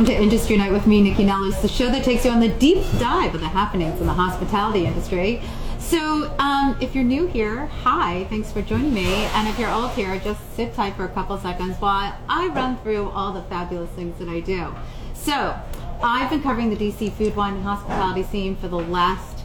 welcome to Industry Night with me, Nycci Nellis, the show that takes you on the deep dive of the happenings in the hospitality industry. So, um, if you're new here, hi, thanks for joining me. And if you're old here, just sit tight for a couple seconds while I run through all the fabulous things that I do. So, I've been covering the DC food, wine, and hospitality scene for the last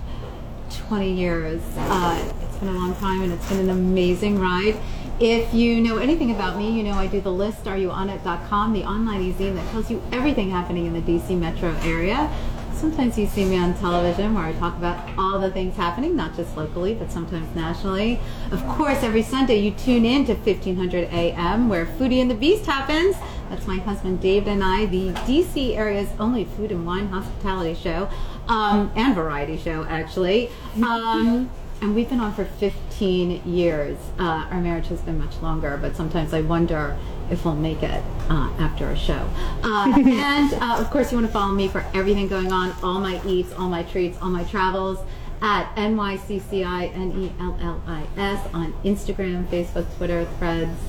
20 years. Uh, it's been a long time and it's been an amazing ride. If you know anything about me, you know I do the list, areyouonit.com, the online e-zine that tells you everything happening in the DC metro area. Sometimes you see me on television where I talk about all the things happening, not just locally, but sometimes nationally. Of course, every Sunday you tune in to 1500 AM where Foodie and the Beast happens. That's my husband David and I, the DC area's only food and wine hospitality show, um, and variety show actually. Um, and we've been on for 15 years. Uh, our marriage has been much longer, but sometimes I wonder if we'll make it uh, after a show. Uh, and uh, of course, you want to follow me for everything going on, all my eats, all my treats, all my travels at NYCCI-N-E-L-L-I-S on Instagram, Facebook, Twitter, Threads,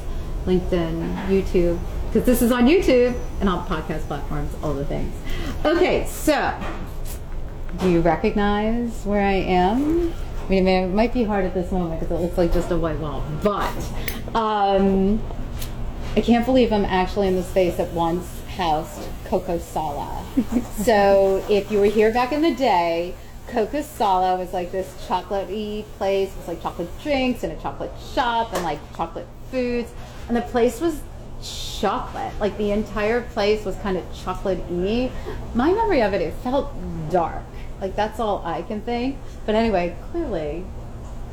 LinkedIn, YouTube, because this is on YouTube and all podcast platforms, all the things. Okay, so do you recognize where I am? I mean, it might be hard at this moment because it looks like just a white wall, but um, I can't believe I'm actually in the space that once housed Coco Sala. so if you were here back in the day, Coco Sala was like this chocolatey place. It was like chocolate drinks and a chocolate shop and like chocolate foods. And the place was chocolate. Like the entire place was kind of chocolate-y. My memory of it, it felt dark. Like that's all I can think. But anyway, clearly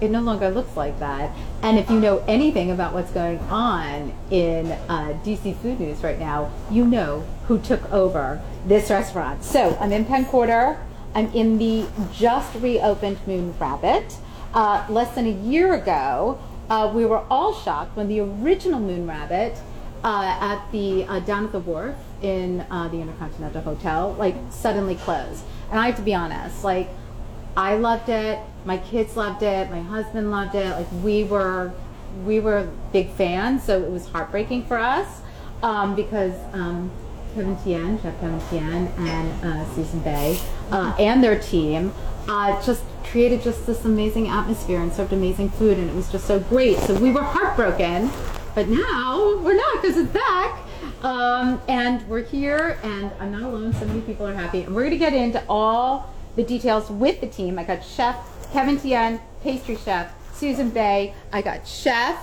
it no longer looks like that. And if you know anything about what's going on in uh, DC food news right now, you know who took over this restaurant. So I'm in Penn Quarter. I'm in the just reopened Moon Rabbit. Uh, less than a year ago, uh, we were all shocked when the original Moon Rabbit uh, at the uh, down at the wharf in uh, the Intercontinental Hotel like suddenly closed. And I have to be honest, like I loved it, my kids loved it, my husband loved it. Like we were we were big fans, so it was heartbreaking for us um, because um, Kevin Tien, Chef Kevin Tien, and uh, Susan Bae, uh, and their team uh, just created just this amazing atmosphere and served amazing food, and it was just so great. So we were heartbroken, but now we're not because it's back. Um, and we're here, and I'm not alone. So many people are happy, and we're going to get into all the details with the team. I got Chef Kevin Tien, pastry chef Susan Bae. I got Chef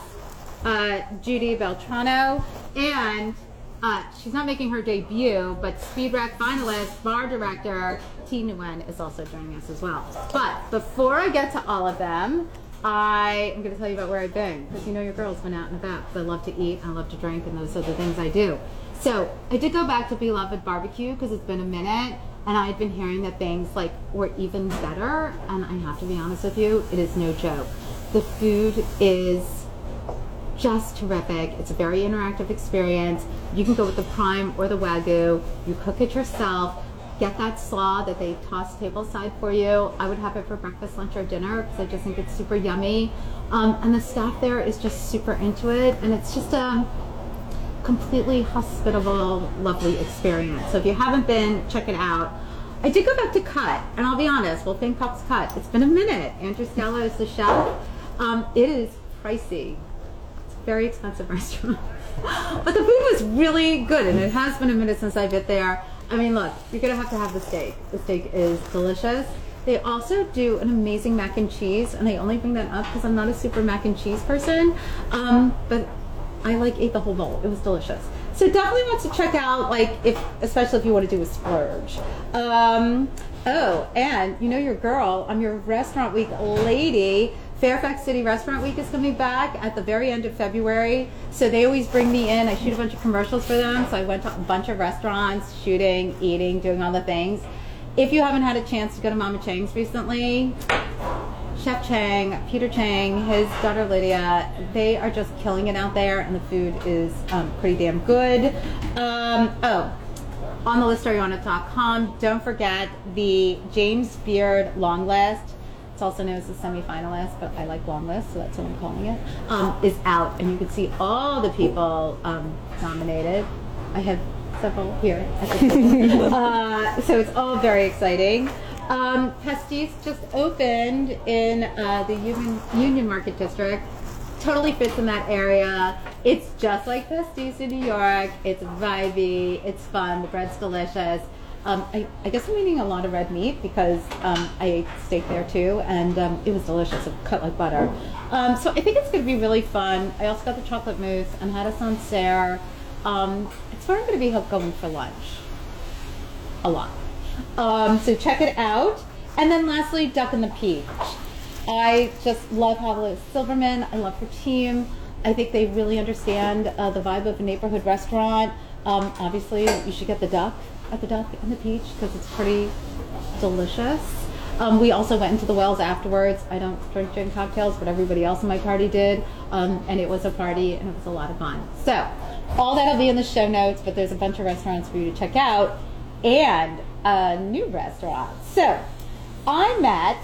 uh, Judy Beltrano, and uh, she's not making her debut, but Speed Rack finalist, bar director Thi Nguyen is also joining us as well. But before I get to all of them, I am going to tell you about where I've been because you know your girls went out and about. I love to eat, I love to drink, and those are the things I do. So I did go back to Beloved Barbecue because it's been a minute, and I had been hearing that things like were even better. And I have to be honest with you, it is no joke. The food is just terrific. It's a very interactive experience. You can go with the prime or the wagyu. You cook it yourself. Get that slaw that they toss tableside for you. I would have it for breakfast, lunch, or dinner because I just think it's super yummy. Um, and the staff there is just super into it, and it's just a completely hospitable, lovely experience. So if you haven't been, check it out. I did go back to Cut, and I'll be honest, Wolfgang Puck's Cut. It's been a minute. Andrew Scala is the chef. Um, it is pricey. It's a very expensive restaurant. but the food was really good, and it has been a minute since I've been there. I mean, look, you're gonna have to have the steak. The steak is delicious. They also do an amazing mac and cheese, and I only bring that up because I'm not a super mac and cheese person. Um, but I like ate the whole bowl. It was delicious. So definitely want to check out, like, if especially if you want to do a splurge. Um, oh, and you know your girl. I'm your restaurant week lady. Fairfax City Restaurant Week is coming back at the very end of February. So they always bring me in. I shoot a bunch of commercials for them. So I went to a bunch of restaurants, shooting, eating, doing all the things. If you haven't had a chance to go to Mama Chang's recently, Chef Chang, Peter Chang, his daughter Lydia, they are just killing it out there, and the food is um, pretty damn good. Um, oh, on the list areyouonit.com, don't forget the James Beard long list. It's also known as the semi-finalist, but I like long list, so that's what I'm calling it. Um, is out, and you can see all the people um, nominated. I have several here at the table. uh, so it's all very exciting. Um, Pastis just opened in uh, the Union, Union Market District. Totally fits in that area. It's just like Pastis in New York. It's vibey. It's fun. The bread's delicious. Um, I, I guess I'm eating a lot of red meat because um, I ate steak there too, and um, it was delicious. It cut like butter. Um, so I think it's going to be really fun. I also got the chocolate mousse and had a Sancerre. Um, it's where I'm going to be going for lunch. A lot. Um, so check it out. And then lastly, Duck and the Peach. I just love Pavla Silverman. I love her team. I think they really understand uh, the vibe of a neighborhood restaurant. Obviously, you should get the duck at the Duck and the Peach because it's pretty delicious. Um, we also went into the Wells afterwards. I don't drink gin cocktails, but everybody else in my party did. Um, and it was a party and it was a lot of fun. So, all that'll be in the show notes, but there's a bunch of restaurants for you to check out and a new restaurant. So, I met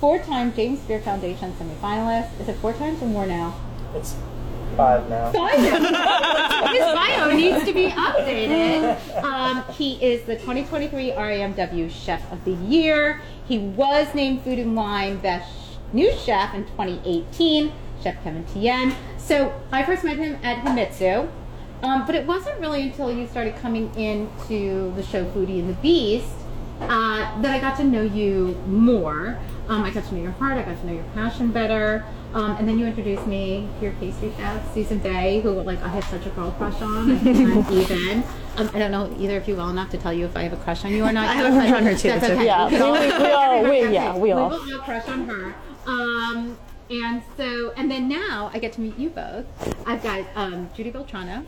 four time James Beard Foundation semifinalist. Is it four times or more now? It's five now. His bio needs to be updated. Um, he is the 2023 RAMW Chef of the Year. He was named Food and Wine Best New Chef in 2018. Chef Kevin Tien. So I first met him at Himitsu. Um, but it wasn't really until you started coming into the show Foodie and the Beast uh, that I got to know you more. Um, I got to know your heart, I got to know your passion better. Um, and then you introduced me to your pastry chef, Susan Bae, who like I had such a girl crush on. and even um, I don't know either of you well enough to tell you if I have a crush on you or not. I have a crush on her too. That's okay. yeah, We we, we all, we, yeah, we all. We all crush on her. Um, and so, and then now I get to meet you both. I've got um, Judy Beltrano.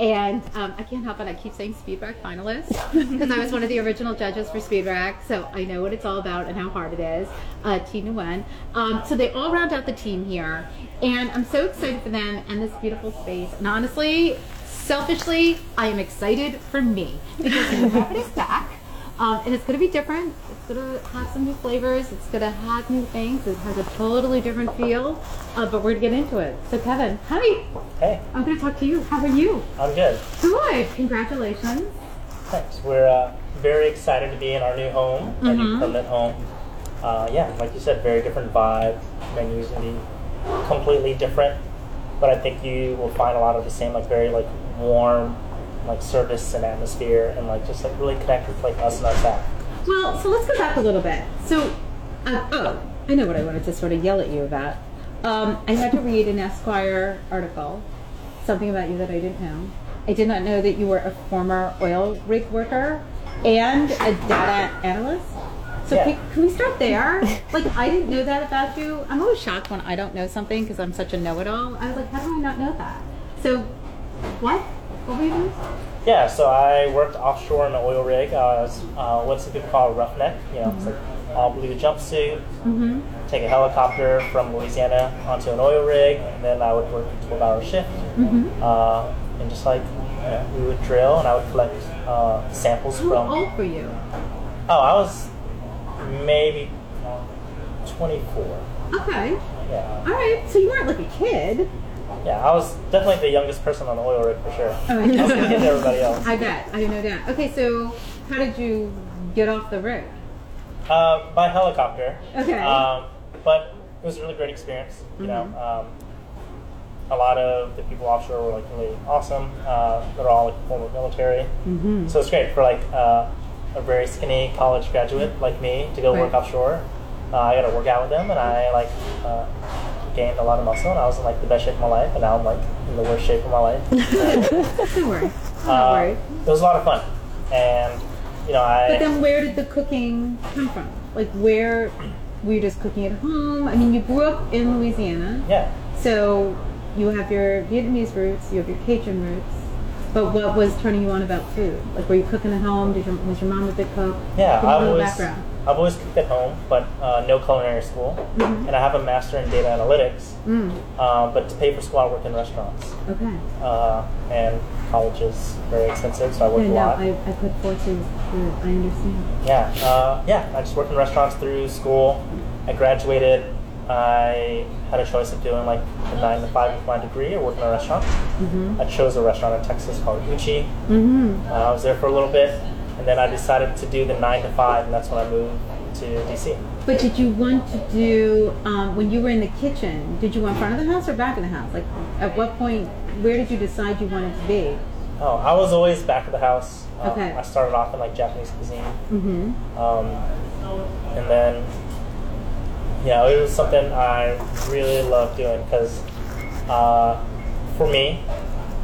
And um, I can't help it. I keep saying Speed Rack finalist because I was one of the original judges for Speed Rack, so I know what it's all about and how hard it is. Uh, Thi Nguyen. Um, so they all round out the team here, and I'm so excited for them and this beautiful space. And honestly, selfishly, I am excited for me because carpet is back. Um, and it's going to be different. It's going to have some new flavors. It's going to have new things. It has a totally different feel. Uh, but we're going to get into it. So, Kevin, hi. Hey, I'm going to talk to you. How are you? I'm good. Good. Congratulations. Thanks. We're uh, very excited to be in our new home, our new permanent home. Uh, yeah, like you said, very different vibe. Menus gonna be completely different, but I think you will find a lot of the same, like very like warm, like service and atmosphere, and like just like really connect with like us and our staff. Well, so let's go back a little bit. So, uh, oh, I know what I wanted to sort of yell at you about. Um, I had to read an Esquire article, something about you that I didn't know. I did not know that you were a former oil rig worker and a data analyst. So Yeah. can, can we start there? like I didn't know that about you. I'm always shocked when I don't know something because I'm such a know-it-all. I was like, how do I not know that? So, what? What were you doing? Yeah, so I worked offshore in an oil rig. I was uh, what some people call a roughneck. You know, it's like all blue jumpsuit. Mm-hmm. Take a helicopter from Louisiana onto an oil rig, and then I would work a 12-hour shift. Mm-hmm. Uh, and just like you know, we would drill, and I would collect uh, samples How from. How old were you? Oh, I was maybe 24. Okay. Yeah, All right. So you weren't like a kid. Yeah. I was definitely the youngest person on the oil rig for sure. Oh, I was gonna everybody else. I bet. I know that. Okay, so how did you get off the rig? Uh, by helicopter. Okay. Um, but it was a really great experience. You know, um, a lot of the people offshore were like really awesome. Uh, they're all like former military, Mm-hmm. so it's great for like uh, a very skinny college graduate like me to go work offshore. Uh, I got to work out with them, and I like uh, gained a lot of muscle, and I was in like the best shape of my life, and now I'm like in the worst shape of my life. Don't worry. Not Uh, worried. it was a lot of fun, and you know I. But then where did the cooking come from? Like where were you just cooking at home? I mean, you grew up in Louisiana, yeah. so you have your Vietnamese roots, you have your Cajun roots. But what was turning you on about food? Like, were you cooking at home? Did your, was your mom a big cook? Yeah, Give me a I've little always, background. I've always cooked at home, but uh, no culinary school. Mhm. And I have a master in data analytics, Mm, uh, but to pay for school, I work in restaurants. okay. Uh, and college is very expensive, so I work Yeah, a no, lot. I, I put fortune through it. I understand. yeah, uh, yeah. I just worked in restaurants through school. I graduated I had a choice of doing like a nine to five with my degree or working in a restaurant. I chose a restaurant in Texas called Uchi. Mm-hmm. Uh, I was there for a little bit, and then I decided to do the nine to five, and that's when I moved to DC. But did you want to do um, when you were in the kitchen? Did you want front of the house or back of the house? Like, at what point? Where did you decide you wanted to be? Oh, I was always back of the house. Uh, Okay. I started off in like Japanese cuisine, Mm-hmm. um, and then yeah, it was something I really loved doing because uh, for me,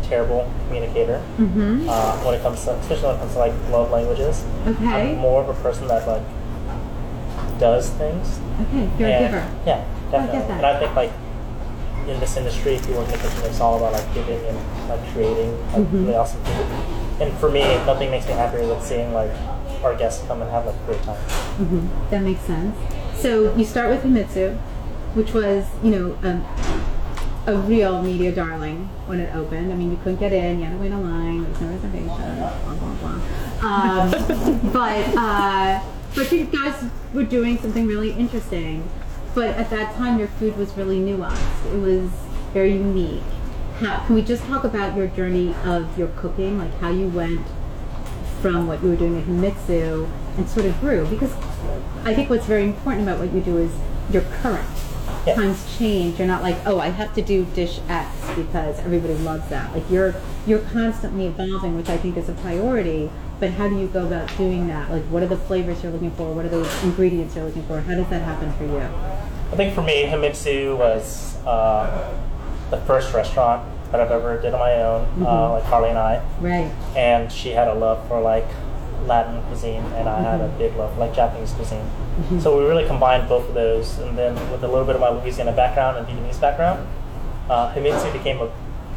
terrible communicator. Mm-hmm. Uh, when it comes to, especially when it comes to like love languages, Okay. I'm more of a person that like does things. Okay. You're a giver. Yeah, I get definitely. that. And I think like in this industry, if you work in the kitchen, it's all about like giving and like creating like Mhm. really awesome food. And for me, nothing makes me happier than seeing like our guests come and have like a great time. hmm That makes sense. So you start with Himitsu, which was, you know, um, a real media darling when it opened. I mean, you couldn't get in, you had to wait in line, there was no reservation, blah blah blah. Um, but uh, but you guys were doing something really interesting. But at that time, your food was really nuanced. It was very unique. How, can we just talk about your journey of your cooking, like how you went from what you were doing at Himitsu and sort of grew because I think what's very important about what you do is you're current. Yeah. Times change. You're not like, oh, I have to do dish X because everybody loves that. Like you're you're constantly evolving, which I think is a priority. But how do you go about doing that? Like, what are the flavors you're looking for? What are the ingredients you're looking for? How does that happen for you? I think for me, Himitsu was uh, the first restaurant that I've ever did on my own, uh, Mhm. like Carlie and I. Right. And she had a love for like Latin cuisine, and I had a Mm-hmm. big love for like Japanese cuisine. So we really combined both of those, and then with a little bit of my Louisiana background and Vietnamese background, uh, Himitsu became a,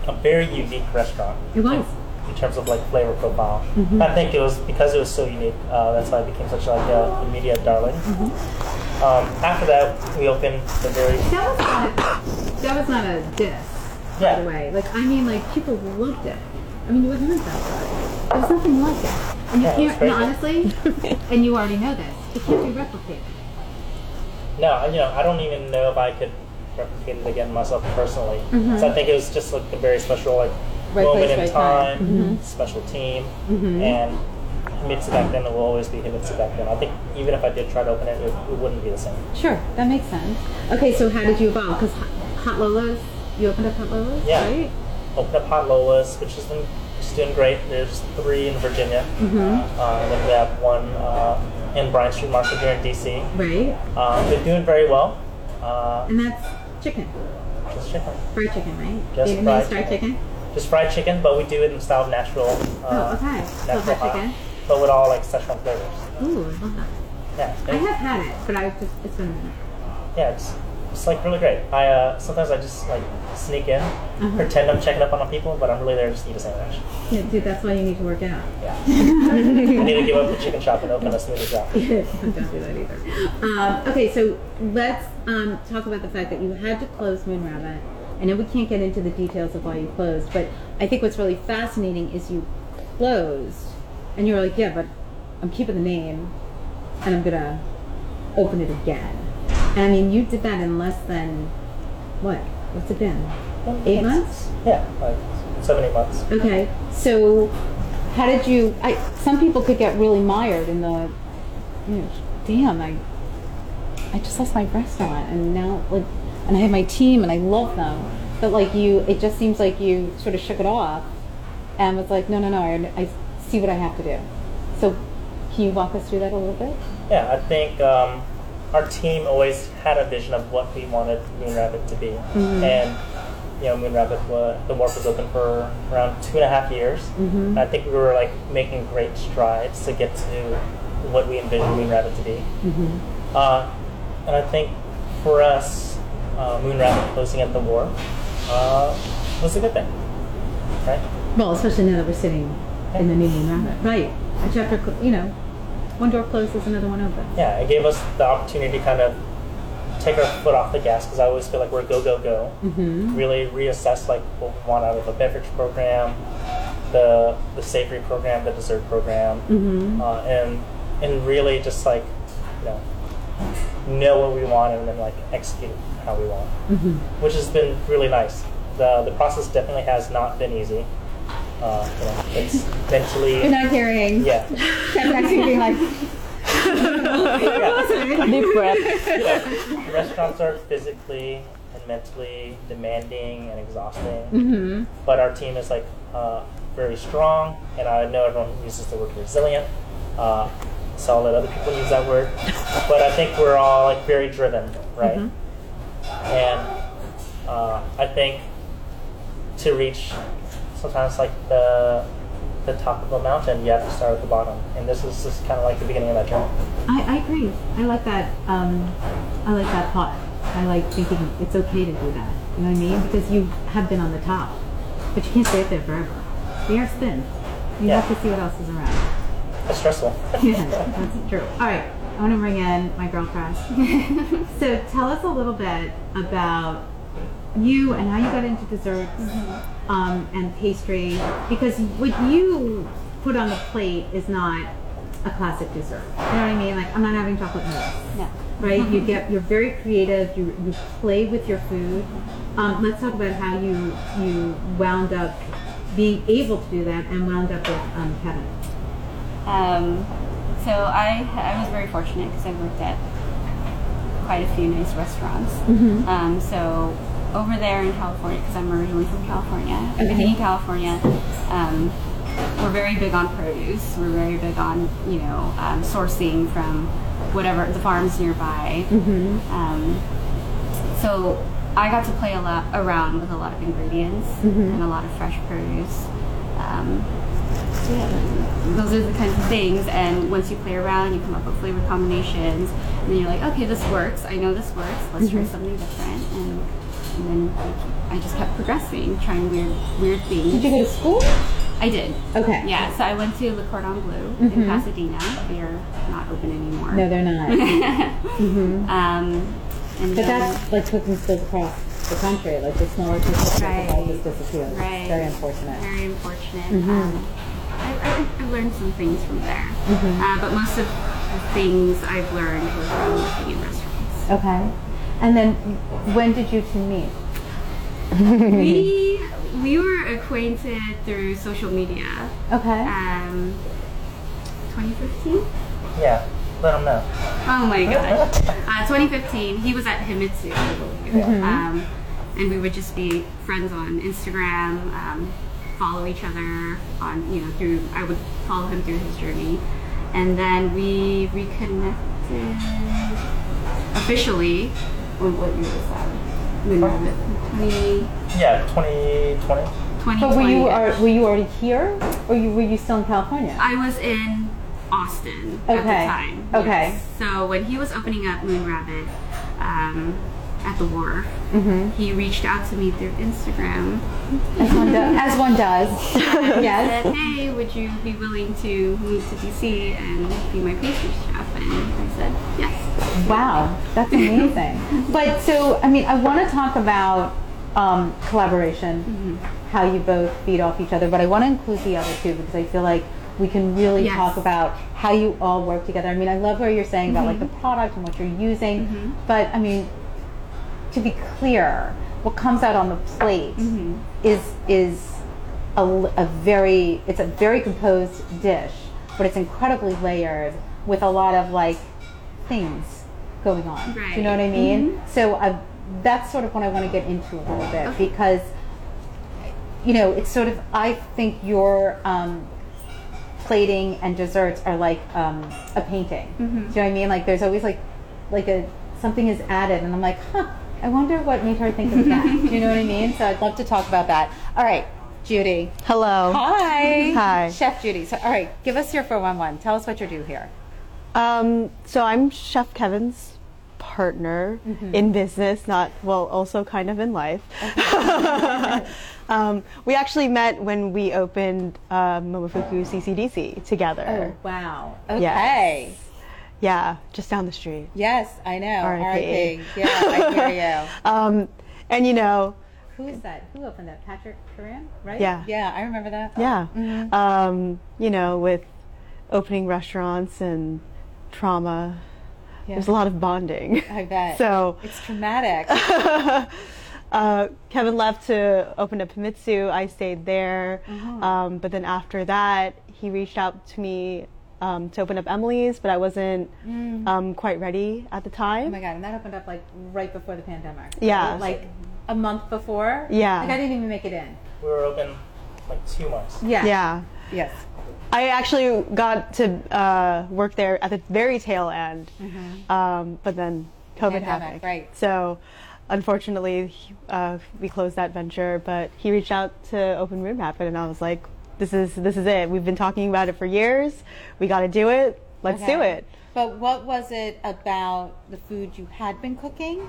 a very unique restaurant. It was. in terms of like flavor profile. Mhm. I think it was because it was so unique. Uh, that's why it became such like a media darling. Mm-hmm. Um, after that, we opened the very That was not a, that was not a diss, by Yeah. the way. Like I mean, like people loved it. I mean, you wouldn't have that good. There was nothing like it, and you can't. And honestly, and you already know this. It can't be replicated. no, you know, I don't even know if I could replicate it again myself personally. Mhm. So I think it was just like a very special like Right moment place, in right time, time. Mhm. special team, Mhm. and Himitsu back then will always be Himitsu back then. I think even if I did try to open it, it, it wouldn't be the same. Sure, that makes sense. Okay, so how did you evolve? Because Hot Lola's, you opened up Hot Lola's, Yeah. right? Opened up Hot Lola's, which has been just doing great. There's three in Virginia. Mm-hmm. Uh, and then we have one uh, in Bryant Street Market here in DC. Right, Uh, they're doing very well. Uh, and that's chicken, just chicken. fried chicken, right? Just fried fried chicken. Just fried chicken, but we do it in the style of Nashville. Uh, Oh, okay. So Nashville hot chicken. But with all like Szechuan flavors. Ooh, I love that. Yeah. I have had it, but I just it's been a minute. Yeah, it's, it's like really great. I uh, sometimes I just like sneak in, Uh-huh. pretend I'm checking up on people, but I'm really there to just eat a sandwich. Yeah, dude, that's why you need to work out. Yeah. I need to give up the chicken shop and open a smoothie shop. Don't do that either. Um, okay, so let's um, talk about the fact that you had to close Moon Rabbit. I know we can't get into the details of why you closed, but I think what's really fascinating is you closed, and you were like, "Yeah, but I'm keeping the name, and I'm gonna open it again." I mean, you did that in less than what? What's it been? Eight months? Yeah, like seven, eight months. Okay, so how did you? I some people could get really mired in the, you know, damn, I, I just lost my restaurant and now like, and I have my team and I love them, but like you, it just seems like you sort of shook it off, and was like, no, no, no, I, I see what I have to do. So, can you walk us through that a little bit? Yeah, I think um, our team always had a vision of what we wanted Moon Rabbit to be, Mm-hmm. and you know, Moon Rabbit was, the wharf was open for around two and a half years. Mm-hmm. I think we were like making great strides to get to what we envisioned Moon Rabbit to be. Mm-hmm. Uh, and I think for us, uh, Moon Rabbit closing at the wharf uh, was a good thing, right? Well, especially now that we're sitting in the new Moon Rabbit, right? A chapter, you know, one door closes, another one opens. yeah, it gave us the opportunity to kind of take our foot off the gas because I always feel like we're go go go. Mm-hmm. Really reassess like what we want out of the beverage program, the the savory program, the dessert program, Mm-hmm. uh, and and really just like you know know what we want and then like execute how we want, Mm-hmm. which has been really nice. the The process definitely has not been easy. Uh, you know, it's mentally. You're not hearing. yeah. Chef next being like, yeah. Deep breath. Yeah. Restaurants are physically and mentally demanding and exhausting, mm-hmm. but our team is like uh, very strong, and I know everyone uses the word resilient. Uh, so I'll let other people use that word, but I think we're all like very driven, right? And uh, I think to reach sometimes like the the top of a mountain, you have to start at the bottom, and this is just kind of like the beginning of that journey. I, I agree. I like that. Um, I like that thought. I like thinking it's okay to do that. You know what I mean? Because you have been on the top, but you can't stay up there forever. The air's thin. You Yeah. have to see what else is around. It's stressful. yeah, that's true. All right, I want to bring in my girl crush. so tell us a little bit about you and how you got into desserts um, and pastry, because what you put on the plate is not a classic dessert. You know what I mean? Like I'm not having chocolate mousse. Yeah. Right? You get you're very creative. You you play with your food. Um, let's talk about how you you wound up being able to do that and wound up with um, Kevin. Um, so I I was very fortunate because I worked at quite a few nice restaurants. Um, so over there in California, because I'm originally from California, everything in California, um, we're very big on produce. We're very big on you know um, sourcing from whatever the farms nearby. Um, so I got to play a lot around with a lot of ingredients and a lot of fresh produce. Um, yeah, those are the kinds of things. And once you play around, you come up with flavor combinations, and then you're like, okay, this works. I know this works. Let's try something different. And, and then I just kept progressing, trying weird, weird things. Did you go to school? I did. Okay. Yeah, so I went to Le Cordon Bleu in Pasadena. They're not open anymore. No, they're not. Um, and But then- that's like cooking schools across the country. Like the small artistic right. all just Right. disappeared. Right. Very unfortunate. Very unfortunate. Mm-hmm. Um, I, I, I learned some things from there, Mm-hmm. uh, but most of the things I've learned were from working in restaurants. Okay. And then when did you two meet? we we were acquainted through social media. Okay. Um, 2015. Yeah, let them know. Oh my gosh. Uh, 2015, he was at Himitsu, I believe. Um, and we would just be friends on Instagram, um, follow each other on, you know, through, I would follow him through his journey. And then we reconnected officially. What, what year was that? Moon Rabbit. 20, Yeah, 2020. 2020. but were you are, were you already here, or you were you still in California? I was in Austin at the time. Okay. yes. So when he was opening up Moon Rabbit um, at the wharf, Mm-hmm. he reached out to me through Instagram. As one does. As one does. yes. Said, "Hey, would you be willing to move to DC and be my pastry chef?" And I said, "Yes." Wow, that's amazing. but so, I mean, I want to talk about um, collaboration, how you both feed off each other, but I want to include the other two because I feel like we can really Yes. talk about how you all work together. I mean, I love what you're saying about like the product and what you're using, but I mean, to be clear, what comes out on the plate is is a, a very it's a very composed dish, but it's incredibly layered with a lot of like things going on. Do you know what I Right. mean? So I, that's sort of what I want to get into a little bit because you know it's sort of I think your um, plating and desserts are like um, a painting. Do you know what I mean? Like there's always like like a something is added, and I'm like, huh. I wonder what made her think of that. Do you know what I mean? So I'd love to talk about that. All right, Judy. Hello. Hi. Hi. Chef Judy. So, all right, give us your 411. Tell us what you do here. Um, so I'm Chef Kevin's partner Mm-hmm. in business, not well, also kind of in life. um, we actually met when we opened uh, Momofuku CCDC together. Oh, wow. Okay. Yeah, just down the street. Yes, I know. R.I.P.. Yeah, I hear you. Um, and you know. Who is that? Who opened that? Patrick Karam, right? Yeah. Yeah, I remember that. yeah, Mm-hmm. um, you know, with opening restaurants and trauma there's a lot of bonding. I bet. So it's traumatic. uh, Kevin left to open up Himitsu. I stayed there. Mm-hmm. Um, but then after that, he reached out to me um, to open up Emilie's, but I wasn't um, quite ready at the time. oh my god! And that opened up like right before the pandemic. Yeah. like a month before. Yeah. Like I didn't even make it in. We were open like two months. Yeah. yeah. Yes. I actually got to uh, work there at the very tail end, um, but then COVID Pandemic, happened. right. So, unfortunately, uh, we closed that venture. But he reached out to open Moon Rabbit, and I was like, "This is this is it. We've been talking about it for years. We got to do it. Let's do it." But what was it about the food you had been cooking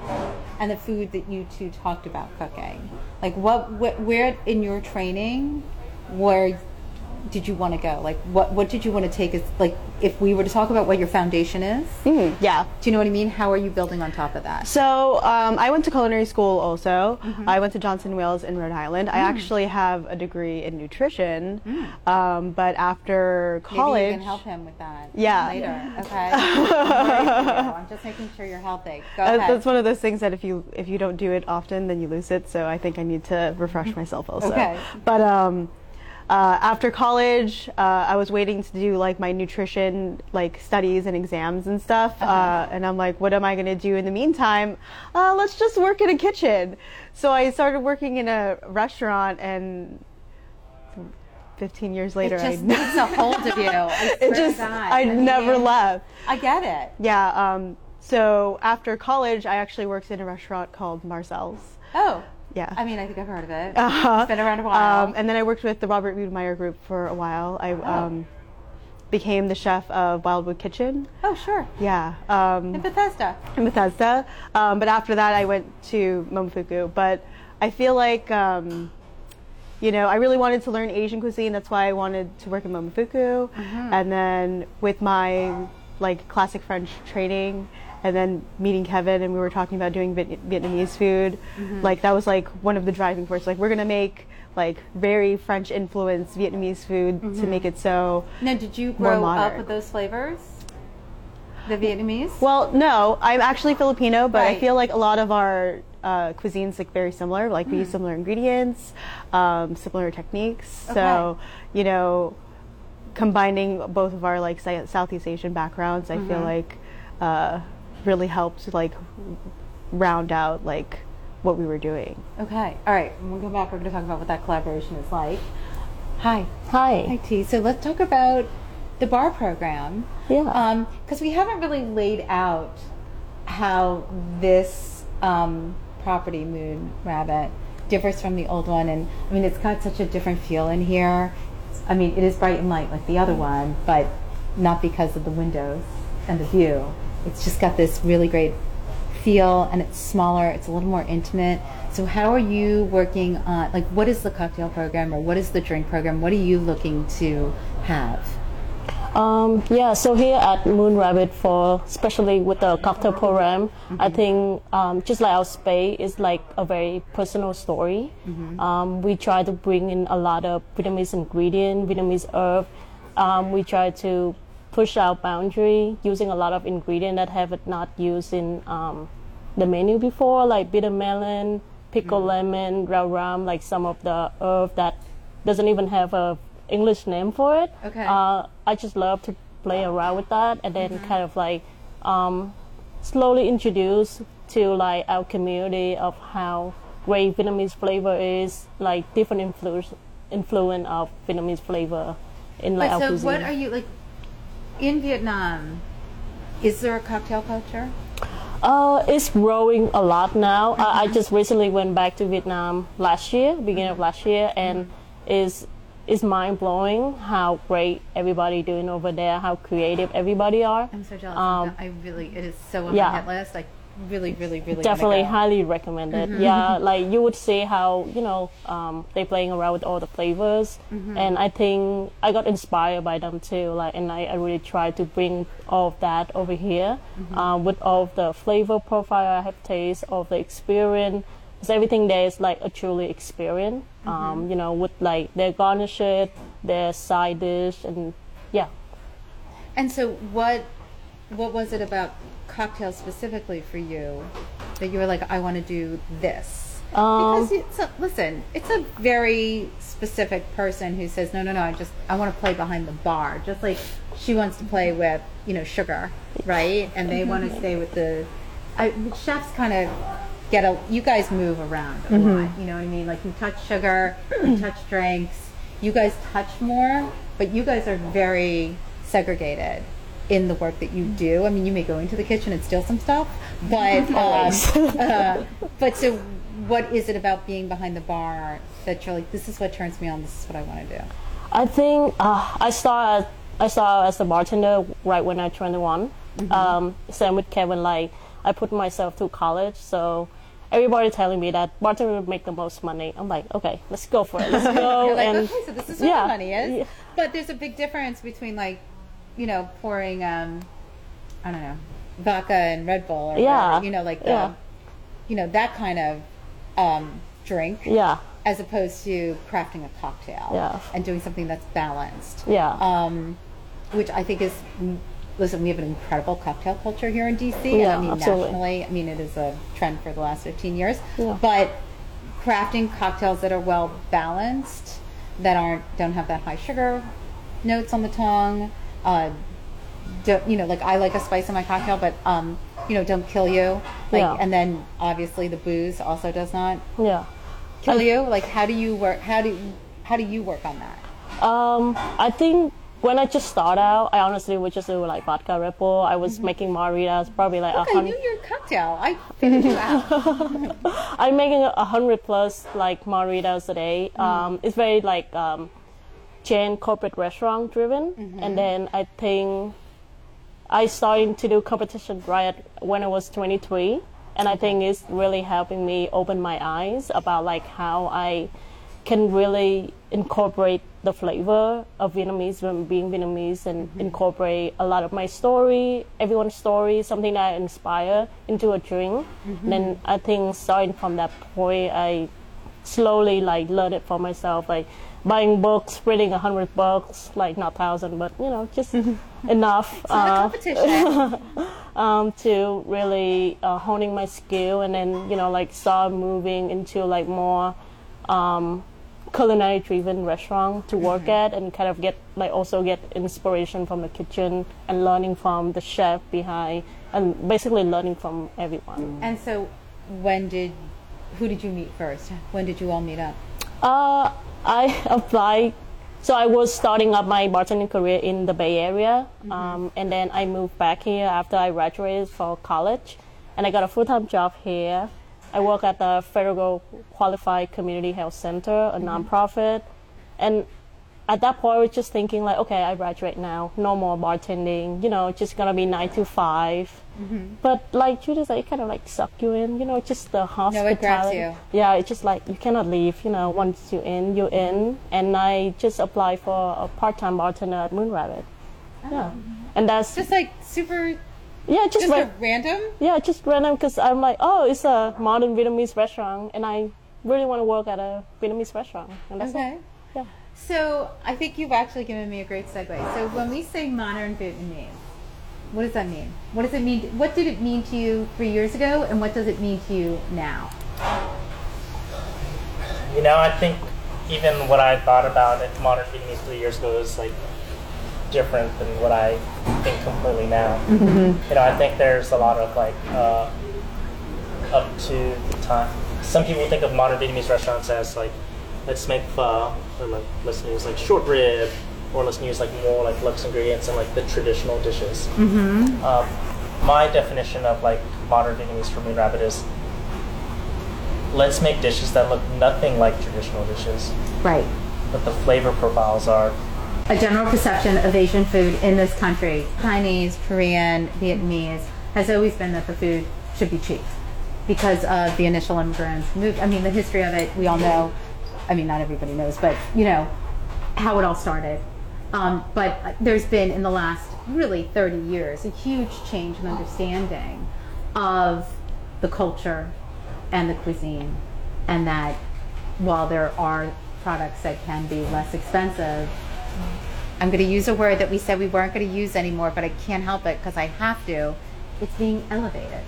and the food that you two talked about cooking? Like what, wh- where in your training where did you want to go? Like what what did you want to take as like if we were to talk about what your foundation is? Mhm, Yeah. Do you know what I mean? How are you building on top of that? So um, I went to culinary school also. I went to Johnson Wales in Rhode Island. I actually have a degree in nutrition, um, but after college, Maybe you can help him with that. Yeah. Later. Okay. I'm worried for you. I'm just making sure you're healthy. Go Uh, ahead. that's one of those things that if you if you don't do it often, then you lose it. So I think I need to refresh myself also. Okay. But um, uh, after college, uh, I was waiting to do like my nutrition like studies and exams and stuff. uh and I'm like, what am I gonna do in the meantime? Uh, let's just work in a kitchen. So I started working in a restaurant and. 15 years later, it just I, takes a hold of you. I it just God. I mean, never left. I get it. Yeah. Um, so after college, I actually worked in a restaurant called Marcel's. Oh, Yeah. I mean, I think I've heard of it. Uh-huh. It's been around a while. Um, and then I worked with the Robert Wiedmaier Group for a while. I um, became the chef of Wildwood Kitchen. oh, sure. Yeah. Um, In Bethesda. in Bethesda. Um, but after that, I went to Momofuku. But I feel like, um, you know, I really wanted to learn Asian cuisine. That's why I wanted to work in Momofuku. And then with my like classic French training, and then meeting Kevin, and we were talking about doing Vietnamese food. Like that was like one of the driving forces. Like we're gonna make like very French influenced Vietnamese food to make it so Now, did you grow up with those flavors? The Vietnamese? Well, no, I'm actually Filipino, but I feel like a lot of our uh, cuisines like very similar. Like we use similar ingredients, um, similar techniques. So, you know, combining both of our like Southeast Asian backgrounds, I Mm-hmm. feel like uh, really helped like round out like what we were doing. Okay. All right. When we come back, we're going to talk about what that collaboration is like. Hi. Hi. Hi, Thi. So let's talk about the bar program. Yeah. Because we haven't really laid out how this um, property, Moon Rabbit, differs from the old one. And I mean, it's got such a different feel in here. I mean, it is bright and light like the other one, but not because of the windows and the view. It's just got this really great feel and it's smaller, it's a little more intimate. So how are you working on like what is the cocktail program or what is the drink program? What are you looking to have? Um, yeah, so here at Moon Rabbit, for especially with the cocktail program, I think um, just like our space is like a very personal story. Um, we try to bring in a lot of Vietnamese ingredient, Vietnamese herb. Um, we try to push our boundary using a lot of ingredient that have it not used in um, the menu before, like bitter melon, pickle lemon, rau ram, like some of the herb that doesn't even have a English name for it. Okay. Uh, I just love to play around with that and then kind of like um, slowly introduce to like our community of how great Vietnamese flavor is, like different influence influence of Vietnamese flavor in like But our so cuisine. what are you like in Vietnam? Is there a cocktail culture? Uh, it's growing a lot now. I, I just recently went back to Vietnam last year, beginning of last year, and is it's mind blowing how great everybody doing over there, how creative everybody are. I'm so jealous. Um, I really it is so on yeah. my hit list. I really, really, really Definitely highly recommended. Yeah, like you would see how you know um, they playing around with all the flavors, and I think I got inspired by them too. Like, and I, I really tried to bring all of that over here uh, with all of the flavor profile I have taste, all of the experience. Because everything there is like a truly experience. Um, you know, with like their garnishes, their side dish, and yeah. And so what what was it about cocktail specifically for you that you were like, I want to do this? Um, because it's a, listen, it's a very specific person who says, no, no, no, I just I want to play behind the bar, just like she wants to play with you know sugar, right? And they want to stay with the. I, chefs kind of get a. You guys move around a lot. You know what I mean? Like you touch sugar, you touch drinks. You guys touch more, but you guys are very segregated in the work that you do. I mean, you may go into the kitchen and steal some stuff, but um, uh, but so what is it about being behind the bar that you're like, this is what turns me on. This is what I want to do. I think uh, I started I started as a bartender right when I turned 21. Um, same with Kevin. Like I put myself through college, so everybody telling me that bartender would make the most money. I'm like, okay, let's go for it. Let's go. You're like, and okay, so this is where yeah, the money is. yeah. But there's a big difference between like, you know, pouring, um, I don't know, vodka and Red Bull or Yeah. whatever, you know, like the, Yeah. you know, that kind of um, drink. yeah, As opposed to crafting a cocktail Yeah. and doing something that's balanced. yeah, um, which I think is. Listen, we have an incredible cocktail culture here in DC, Yeah, and I mean absolutely. nationally. I mean, it is a trend for the last 15 years. Yeah. But crafting cocktails that are well balanced, that aren't don't have that high sugar notes on the tongue, uh, don't, you know, like I like a spice in my cocktail, but um, you know, don't kill you. Like, Yeah. and then obviously the booze also does not yeah. kill you. Like, how do you work? How do how do you work on that? Um, I think when I just started out, I honestly would just do like vodka Red Bull. I was making margaritas, probably like a Look, I knew your cocktail. I figured you out. I'm making a hundred plus like margaritas a day. Um, it's very like um, chain corporate restaurant driven, mm-hmm. and then I think I started to do competition right when I was 23, and I think it's really helping me open my eyes about like how I can really incorporate the flavor of Vietnamese when being Vietnamese and mm-hmm. incorporate a lot of my story, everyone's story, something that I inspire into a drink. Mm-hmm. And then I think starting from that point, I slowly like learned it for myself, like buying books, reading a hundred books, like not thousand, but you know, just enough. Uh, competition. um, to really uh, honing my skill and then you know like start moving into like more um, culinary driven restaurant to work at and kind of get like also get inspiration from the kitchen and learning from the chef behind and basically learning from everyone and so, when did who did you meet first? When did you all meet up? Uh, I applied. So I was starting up my bartending career in the Bay Area, um, and then I moved back here after I graduated for college, and I got a full-time job here. I work at the Federal Qualified Community Health Center, a nonprofit, and at that point I was just thinking like, okay, I graduate now, no more bartending, you know, just gonna be nine to 5 mm-hmm. But like Judy said, it kind of like suck you in, you know, just the hospitality. No, it grabs you. Yeah, it's just like you cannot leave. You know, once you're in, you're in. And I just applied for a part-time bartender at Moon Rabbit. Oh. Yeah, and that's Just like super, yeah, just, just ra- random. yeah, just random because I'm like, oh, it's a modern Vietnamese restaurant, and I really want to work at a Vietnamese restaurant. And that's Okay. it. So I think you've actually given me a great segue. So when we say modern Vietnamese, what does that mean? What does it mean? What did it mean to you three years ago, and what does it mean to you now? You know, I think even what I thought about it modern Vietnamese three years ago is like different than what I think completely now. You know, I think there's a lot of like uh, up to the time. Some people think of modern Vietnamese restaurants as like let's make pho or like let's use like short rib or let's use like more like luxe ingredients and like the traditional dishes. Mm-hmm. Um, my definition of like modern Vietnamese for Moon Rabbit is let's make dishes that look nothing like traditional dishes, Right. but the flavor profiles are A general perception of Asian food in this country, Chinese, Korean, Vietnamese, has always been that the food should be cheap because of the initial immigrants. Move. I mean, the history of it, we all know. I mean, not everybody knows, but you know how it all started. Um, but uh, there's been in the last really 30 years a huge change in understanding of the culture and the cuisine, and that while there are products that can be less expensive, I'm going to use a word that we said we weren't going to use anymore, but I can't help it because I have to. it's being elevated,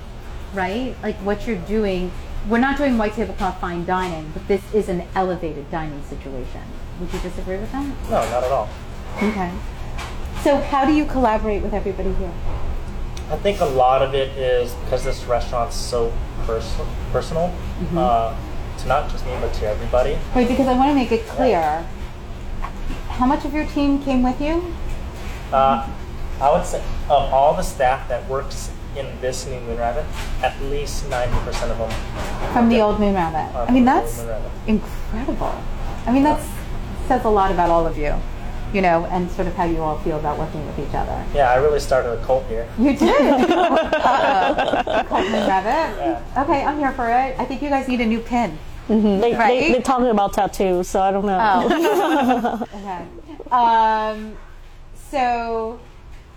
right? Like what you're doing, we're not doing white tablecloth fine dining, but this is an elevated dining situation. Would you disagree with that? No, not at all. Okay. So how do you collaborate with everybody here? I think a lot of it is because this restaurant's so pers- personal Mm-hmm. uh, to not just me, but to everybody. Right, because I want to make it clear. How much of your team came with you? Uh, I would say of all the staff that works in this new Moon Rabbit, at least 90% of them From the old Moon Rabbit. I mean, that's incredible. I mean, that says a lot about all of you, you know, and sort of how you all feel about working with each other. Yeah, I really started a cult here. You did. uh, Cult Moon Rabbit. Yeah. Okay, I'm here for it. I think you guys need a new pin. They, Right? they, they're talking about tattoos, so I don't know. Oh. okay. Um, so,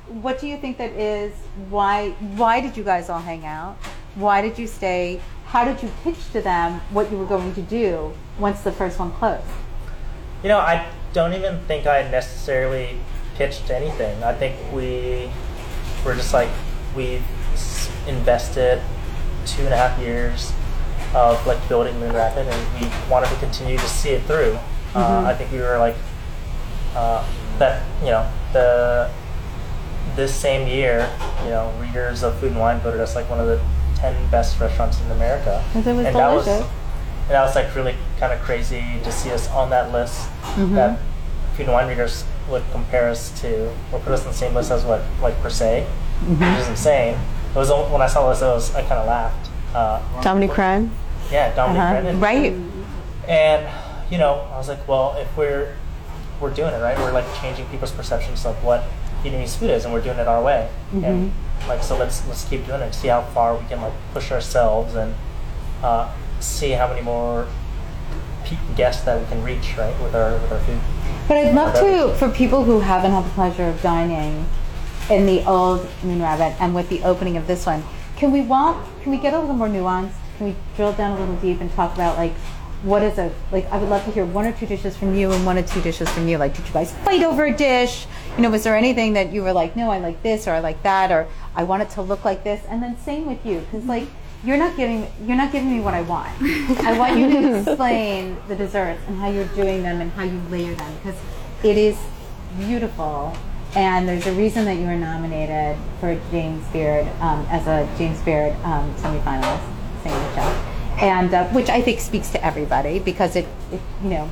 what do you think that is? Why? Why did you guys all hang out? Why did you stay? How did you pitch to them what you were going to do once the first one closed? You know, I don't even think I necessarily pitched anything. I think we were just like we invested two and a half years of like building Moon Rabbit, and we wanted to continue to see it through. Uh, I think we were like uh, that. You know, the this same year, you know, readers of Food and Wine voted us like one of the ten best restaurants in America. and that was and that was like really kind of crazy to see us on that list. Mm-hmm. That Food and Wine readers would compare us to or put us on the same list as what like per se, Mm-hmm. which is insane. It was when I saw this, it was I kind of laughed. Uh, Dominique Crenn. yeah, Dominique Uh-huh. Right. And you know, I was like, well, if we're we're doing it right, we're like changing people's perceptions of what Vietnamese food is, and we're doing it our way. And like, so let's let's keep doing it. See how far we can like push ourselves, and uh, see how many more guests that we can reach, right, with our with our food. But I'd love to, for people who haven't had the pleasure of dining in the old Moon Rabbit and with the opening of this one, can we walk, can we get a little more nuanced? Can we drill down a little deep and talk about like, what is a, like, I would love to hear one or two dishes from you and one or two dishes from you. Like, did you guys fight over a dish? You know, was there anything that you were like, no, I like this or I like that or I want it to look like this? And then same with you, because like, you're not giving you're not giving me what I want. I want you to explain the desserts and how you're doing them and how you layer them because it is beautiful. And there's a reason that you were nominated for James Beard um, as a James Beard um, semifinalist, singing show, and uh, which I think speaks to everybody because it, it you know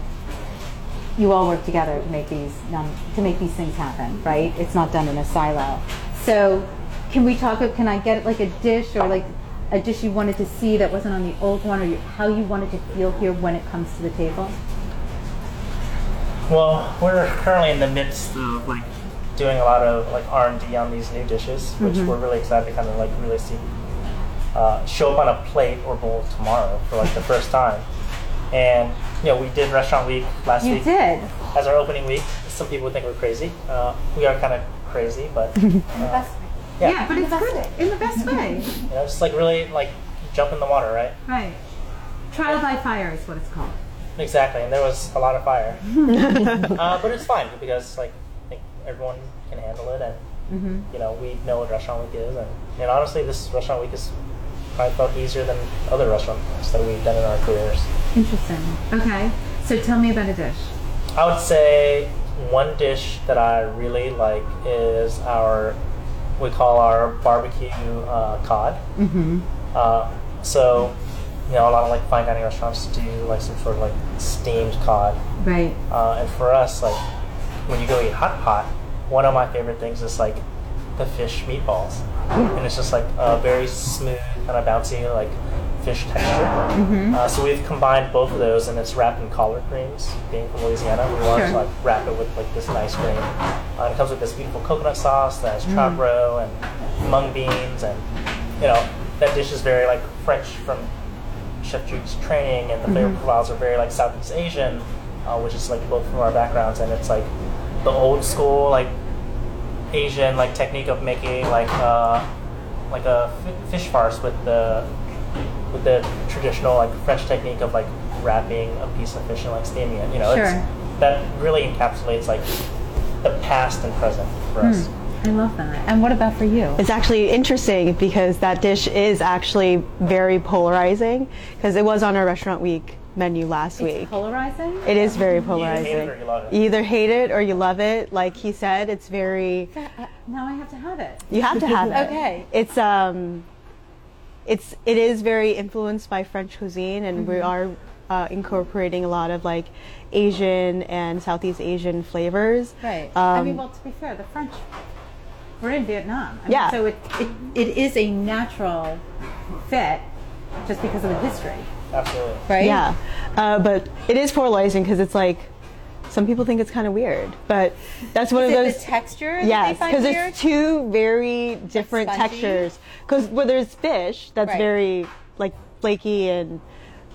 you all work together to make these um, to make these things happen, right? It's not done in a silo. So, can we talk? Can I get like a dish or like a dish you wanted to see that wasn't on the old one, or you, how you wanted to feel here when it comes to the table? Well, we're currently in the midst of like doing a lot of like R and D on these new dishes, which we're really excited to kind of like really see uh, show up on a plate or bowl tomorrow for like the first time. And you know, we did Restaurant Week last You week did. as our opening week. Some people would think we're crazy. Uh, we are kind of crazy, but uh, yeah, but it's good in the best way. you know, just like really like jump in the water, right? right. Trial by fire is what it's called. Exactly, and there was a lot of fire, uh, but it's fine because like I think everyone can handle it, and you know we know what restaurant week is, and, and honestly, this restaurant week is probably felt easier than other restaurant restaurants that we've done in our careers. Interesting. Okay. So tell me about a dish. I would say one dish that I really like is our we call our barbecue uh, cod. Mm-hmm. Uh, so you know a lot of like fine dining restaurants do like some sort of like steamed cod. Right. Uh, and for us, like when you go eat hot pot, one of my favorite things is like the fish meatballs, and it's just like a very smooth, kind of bouncy, like fish texture. Uh, so we've combined both of those, and it's wrapped in collard greens. Being from Louisiana, we wanted to like wrap it with like this nice cream. Uh, and it comes with this beautiful coconut sauce that has roe and mung beans, and you know that dish is very like French from Chef Jude's training, and the flavor profiles are very like Southeast Asian, uh, which is like both from our backgrounds, and it's like the old school like Asian like technique of making like uh, like a f- fish farce with the with the traditional like French technique of like wrapping a piece of fish and like steaming it. You know, Sure. it's, that really encapsulates like the past and present for us. Hmm. I love that. And what about for you? It's actually interesting because that dish is actually very polarizing because it was on our restaurant week menu last week. It's polarizing. It is very hate it polarizing. or you love it. You either hate it or you love it. Like he said, it's very. Uh, now I have to have it. You have to have it. Okay. It's um, it's it is very influenced by French cuisine, and we are uh, incorporating a lot of like Asian and Southeast Asian flavors. Right. I Um, mean, well, to be fair, the French we're in Vietnam. I mean, Yeah. so it, it it is a natural fit just because of the history, Absolutely. right? Yeah, uh, but it is polarizing because it's like some people think it's kind of weird, but that's one Is of it those. the texture? Yes, because weird? it's two very different spongy? textures. Because where there's fish that's Right. very like flaky and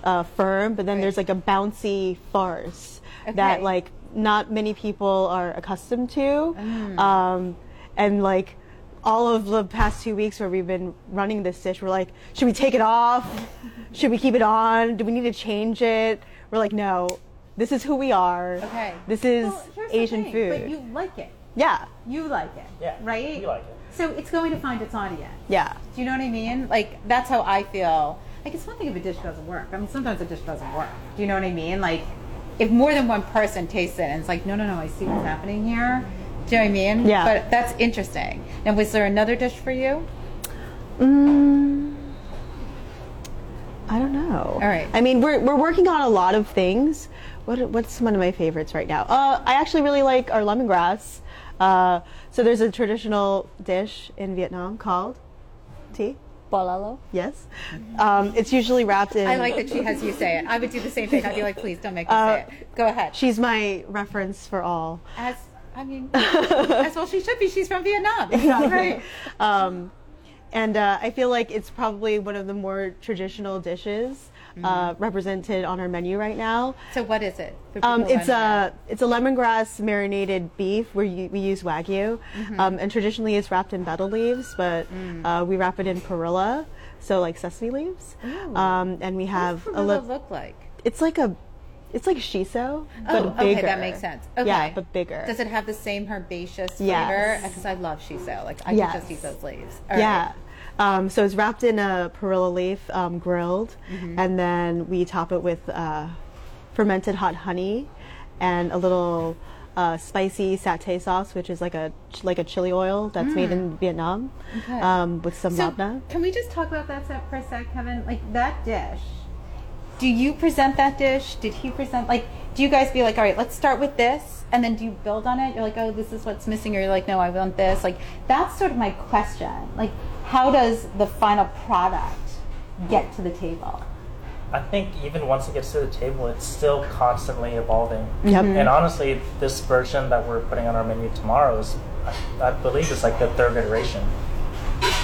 uh, firm, but then Right. there's like a bouncy farce Okay. that like not many people are accustomed to, Mm. um, and like. All of the past two weeks where we've been running this dish, we're like, should we take it off? Should we keep it on? Do we need to change it? We're like, no, this is who we are. Okay. This is Well, Asian thing, food. But you like it. yeah. You like it. Yeah, Right? You like it. So it's going to find its audience. Yeah. Do you know what I mean? Like that's how I feel. Like it's one thing if a dish doesn't work. I mean, sometimes a dish doesn't work. Do you know what I mean? Like if more than one person tastes it and it's like, no, no, no, I see what's happening here. Do you know what I mean? Yeah. But that's interesting. Now, was there another dish for you? Mm, I don't know. All right. I mean, we're, we're working on a lot of things. What, what's one of my favorites right now? Uh, I actually really like our lemongrass. Uh, so there's a traditional dish in Vietnam called Thi. Bolalo. Yes. Um, it's usually wrapped in. I like that she has you say it. I would do the same thing. I'd be like, please don't make me Uh, say it. Go ahead. She's my reference for all. As I mean, as well she should be. She's from Vietnam. Right. Um, and uh, I feel like it's probably one of the more traditional dishes uh, represented on our menu right now. So what is it? Um, it's a it's a lemongrass marinated beef where you, we use wagyu, um, and traditionally it's wrapped in betel leaves, but uh, we wrap it in perilla, so like sesame leaves, um, and we have What a does li- it look like? It's like a it's like shiso, but Oh, bigger. okay, that makes sense. Okay. Yeah, but bigger. Does it have the same herbaceous flavor? Yes. Because I love shiso. Like I Yes. could just eat those leaves. All yeah. right. Um, so it's wrapped in a perilla leaf, um, grilled, Mm-hmm. and then we top it with uh, fermented hot honey and a little uh, spicy satay sauce, which is like a like a chili oil that's made in Vietnam, Mm. Okay. um, with some So labna. can we just talk about that for a sec, Kevin? Like that dish. Do you present that dish? Did he present? Like, do you guys be like, all right, let's start with this, and then do you build on it? You're like, oh, this is what's missing, or you're like, no, I want this. Like, that's sort of my question. Like, how does the final product get to the table? I think even once it gets to the table, it's still constantly evolving. Yep. Mm-hmm. And honestly, this version that we're putting on our menu tomorrow is, I, I believe, it's like the third iteration.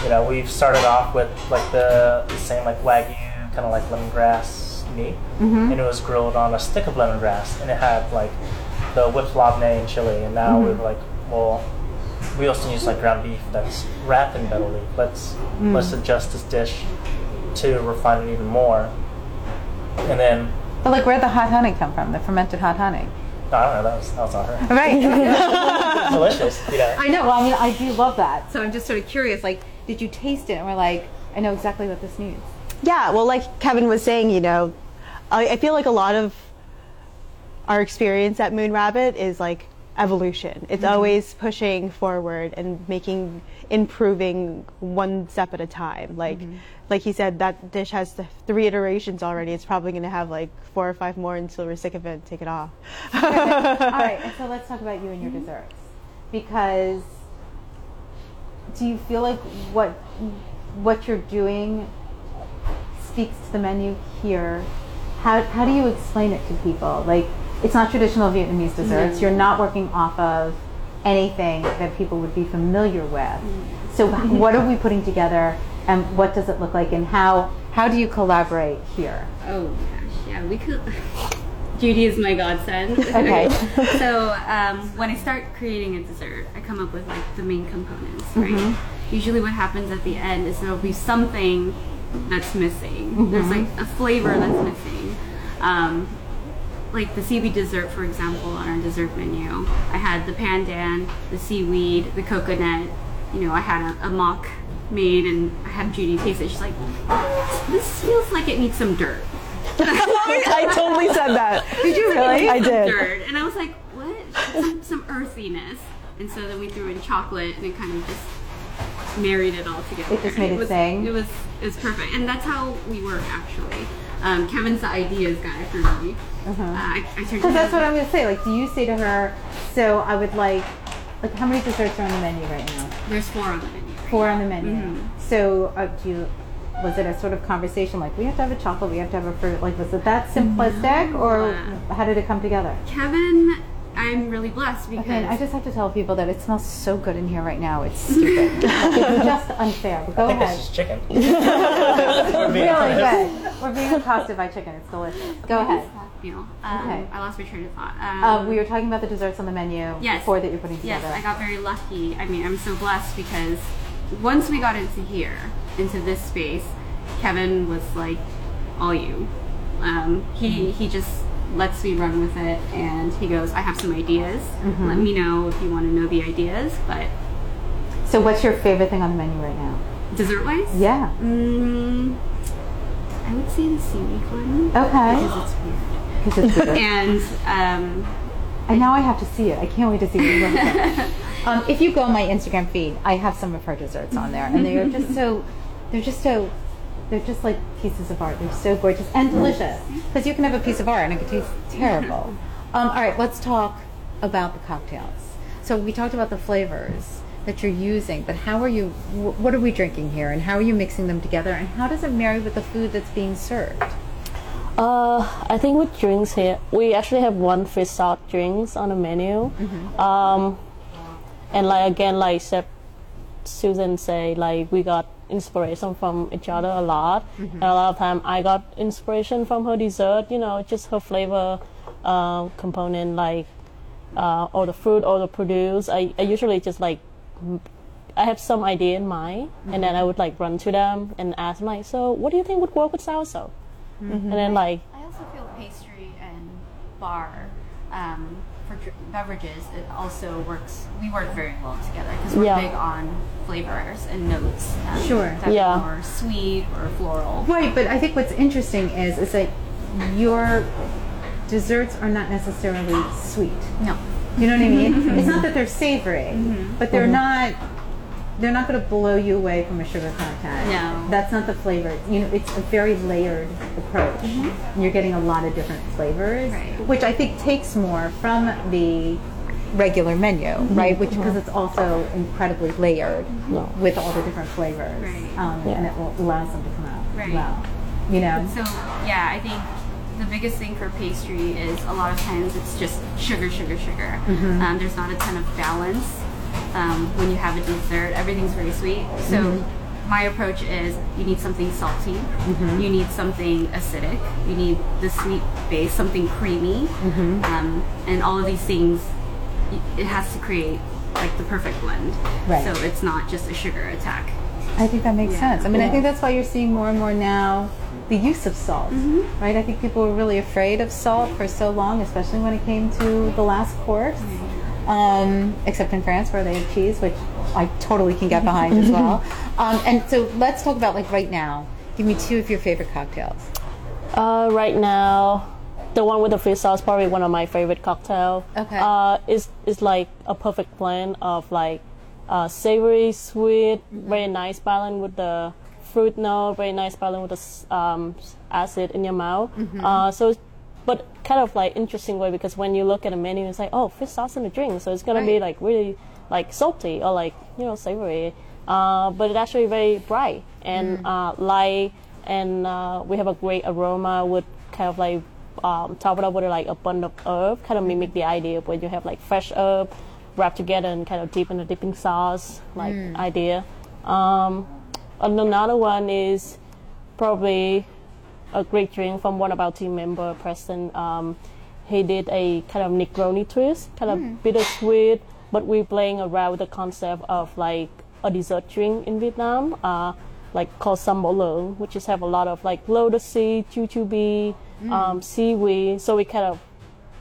You know, we've started off with like the, the same like wagyu, kind of like lemongrass meat, mm-hmm. and it was grilled on a stick of lemongrass, and it had like the whipped labne and chili. And now mm-hmm. we're like, well, we also use like ground beef that's wrapped in betel leaf. Let's mm. let's adjust this dish to refine it even more. And then But like, where'd the hot honey come from? The fermented hot honey. no, I don't know. That was that was not her. Right. Delicious. You know. I know. Well, I mean, I do love that. So I'm just sort of curious. Like, did you taste it? And we're like, I know exactly what this needs. Yeah, well, like Kevin was saying, you know, I, I feel like a lot of our experience at Moon Rabbit is like evolution. It's mm-hmm. always pushing forward and making, improving one step at a time. Like, mm-hmm. like he said, that dish has three iterations already. It's probably going to have like four or five more until we're sick of it and take it off. All right. And so let's talk about you and your mm-hmm. desserts, because do you feel like what what you're doing speaks to the menu here? How how do you explain it to people? Like, it's not traditional Vietnamese desserts. Mm-hmm. You're not working off of anything that people would be familiar with. So mm-hmm. what are we putting together, and what does it look like, and how how do you collaborate here? Oh gosh, yeah, we could. Judy is my godsend. Okay. so um, when I start creating a dessert, I come up with like the main components, right? Mm-hmm. Usually, what happens at the end is there'll be something that's missing. There's like a flavor that's missing. Um, like the seaweed dessert, for example, on our dessert menu, I had the pandan, the seaweed, the coconut. You know, I had a, a mock made, and I had Judy taste it. She's like, "This feels like it needs some dirt." I totally said that. Did you really? I did. Dirt, and I was like, "What? Some, some earthiness." And so then we threw in chocolate, and it kind of just married it all together. It just made it was, sing? It was it was perfect, and that's how we work actually. Um, Kevin's the ideas guy for me. Uh, I, I turned to Because that's what I'm going to say. Like, do you say to her, so I would like, like, how many desserts are on the menu right now? There's four on the menu. right Four on the menu. Mm-hmm. So, uh, do you, was it a sort of conversation like, we have to have a chocolate, we have to have a fruit? Like, was it that simplistic, or how did it come together? Kevin, I'm really blessed because Okay, I just have to tell people that it smells so good in here right now. It's stupid. it's just unfair. But go I think ahead. this is chicken. We're being Really honest. good. We're being accosted by chicken. It's delicious. Go ahead. meal. Um, Okay. I lost my train of thought. Um, Uh, we were talking about the desserts on the menu. Yes. Four that you're putting together. Yes, together. I got very lucky. I mean, I'm so blessed because once we got into here, into this space, Kevin was like, all you. Um, he, Mm-hmm. he just lets me run with it and he goes, I have some ideas. Mm-hmm. Let me know if you want to know the ideas. But so, what's your favorite thing on the menu right now? dessert wise, Yeah. mm, I would say the seaweed one. Okay. Because it's weird. Because it's. And um, and now I have to see it. I can't wait to see what you look. Um, if you go on my Instagram feed, I have some of her desserts on there, and they are just so, they're just so, they're just like pieces of art. They're so gorgeous and delicious. Because you can have a piece of art and it could taste terrible. Um, all right, let's talk about the cocktails. So we talked about the flavors that you're using, but how are you? wh- What are we drinking here, and how are you mixing them together, and how does it marry with the food that's being served? Uh, I think with drinks here, we actually have one fish sauce drinks on the menu. Um, and like again, like Chef Susan say, like we got inspiration from each other a lot. And a lot of time, I got inspiration from her dessert. You know, just her flavor uh, component, like uh, or the fruit or the produce. I, I usually just like I have some idea in mind, and then I would like run to them and ask them like, so what do you think would work with soursop? And then like I also feel pastry and bar um, for dr- beverages. It also works. We work very well together because we're Yeah. big on flavors and notes. Um, Sure. that Yeah. Or sweet or floral. Right, but I think what's interesting is is that your desserts are not necessarily sweet. No. You know what I mean? It's not that they're savory, Mm-hmm. but they're not. They're not going to blow you away from a sugar content. No. that's not the flavor. You know, it's a very layered approach. And You're getting a lot of different flavors, Mm-hmm. Right. which I think takes more from the regular menu, Mm-hmm. right? Which because it's also incredibly layered No. with all the different flavors, Right. um, and it will allows them to come out Right. well. You know, So yeah, I think the biggest thing for pastry is a lot of times it's just sugar, sugar, sugar. Um, there's not a ton of balance um, when you have a dessert. Everything's very sweet. So my approach is you need something salty, you need something acidic, you need the sweet base, something creamy, um, and all of these things. It has to create like the perfect blend. Right. So it's not just a sugar attack. I think that makes Yeah. sense. I mean, I think that's why you're seeing more and more now the use of salt, Mm-hmm. right? I think people were really afraid of salt for so long, especially when it came to the last course. Um, except in France, where they have cheese, which I totally can get behind as well. Um, and so let's talk about like right now. Give me two of your favorite cocktails. Uh, right now, the one with the fish sauce probably one of my favorite cocktail. Okay. Uh, it's it's like a perfect blend of like uh, savory, sweet, very nice balance with the fruit note, very nice balance with the um, acid in your mouth. Uh, so, it's- but kind of like interesting way because when you look at a menu, it's like oh fish sauce in the drink, so it's gonna be like really like salty or like you know savory. Uh, but it's actually very bright and uh, light, and uh, we have a great aroma with kind of like um, top it up with like a bunch of herb, kind of mimic the idea of where you have like fresh herb wrapped together and kind of deep in a dipping sauce like idea. Um, and another one is probably a great drink from one of our team member, Preston. Um, he did a kind of Negroni twist, kind of bittersweet, but we're playing around with the concept of like a dessert drink in Vietnam, uh, like called leung, which is have a lot of like lotus seed, jujube, um, seaweed. So we kind of